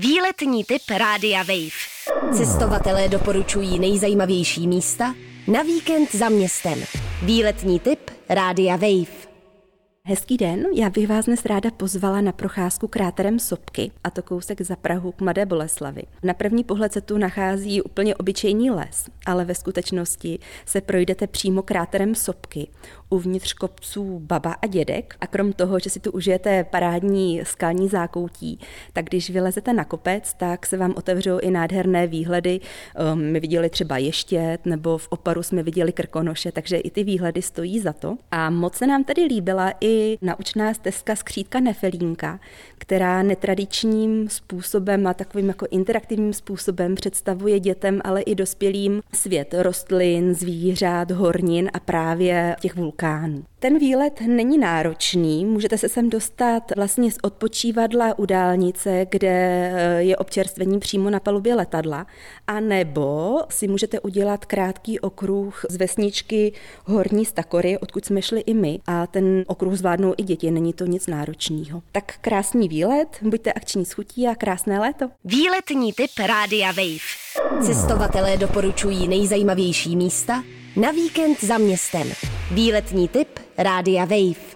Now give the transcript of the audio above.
Výletní typ Rádia Wave. Cestovatelé doporučují nejzajímavější místa na víkend za městem. Výletní typ Rádia Wave. Hezký den, já bych vás dnes ráda pozvala na procházku kráterem Sopky, a to kousek za Prahu k Mladé Boleslavy. Na první pohled se tu nachází úplně obyčejný les, ale ve skutečnosti se projdete přímo kráterem Sopky, uvnitř kopců Baba a Dědek a krom toho, že si tu užijete parádní skalní zákoutí, tak když vylezete na kopec, tak se vám otevřou i nádherné výhledy. Um, my viděli třeba ještět, nebo v Oparu jsme viděli krkonoše, takže i ty výhledy stojí za to. A moc se nám tady líbila i naučná stezka skřítka Nefelínka, která netradičním způsobem a takovým jako interaktivním způsobem představuje dětem, ale i dospělým svět rostlin, zvířat, hornin a právě těch vulkánů vulkánů. Ten výlet není náročný, můžete se sem dostat vlastně z odpočívadla u dálnice, kde eh, je občerstvení přímo na palubě letadla, a nebo si můžete udělat krátký okruh z vesničky Horní Stakory, odkud jsme šli i my, a ten okruh zvládnou i děti, není to nic náročného. Tak krásný výlet, buďte akční schutí a krásné léto. Výletní typ Rádia Wave. Cestovatelé doporučují nejzajímavější místa na víkend za městem. Výletní tip Rádia Wave.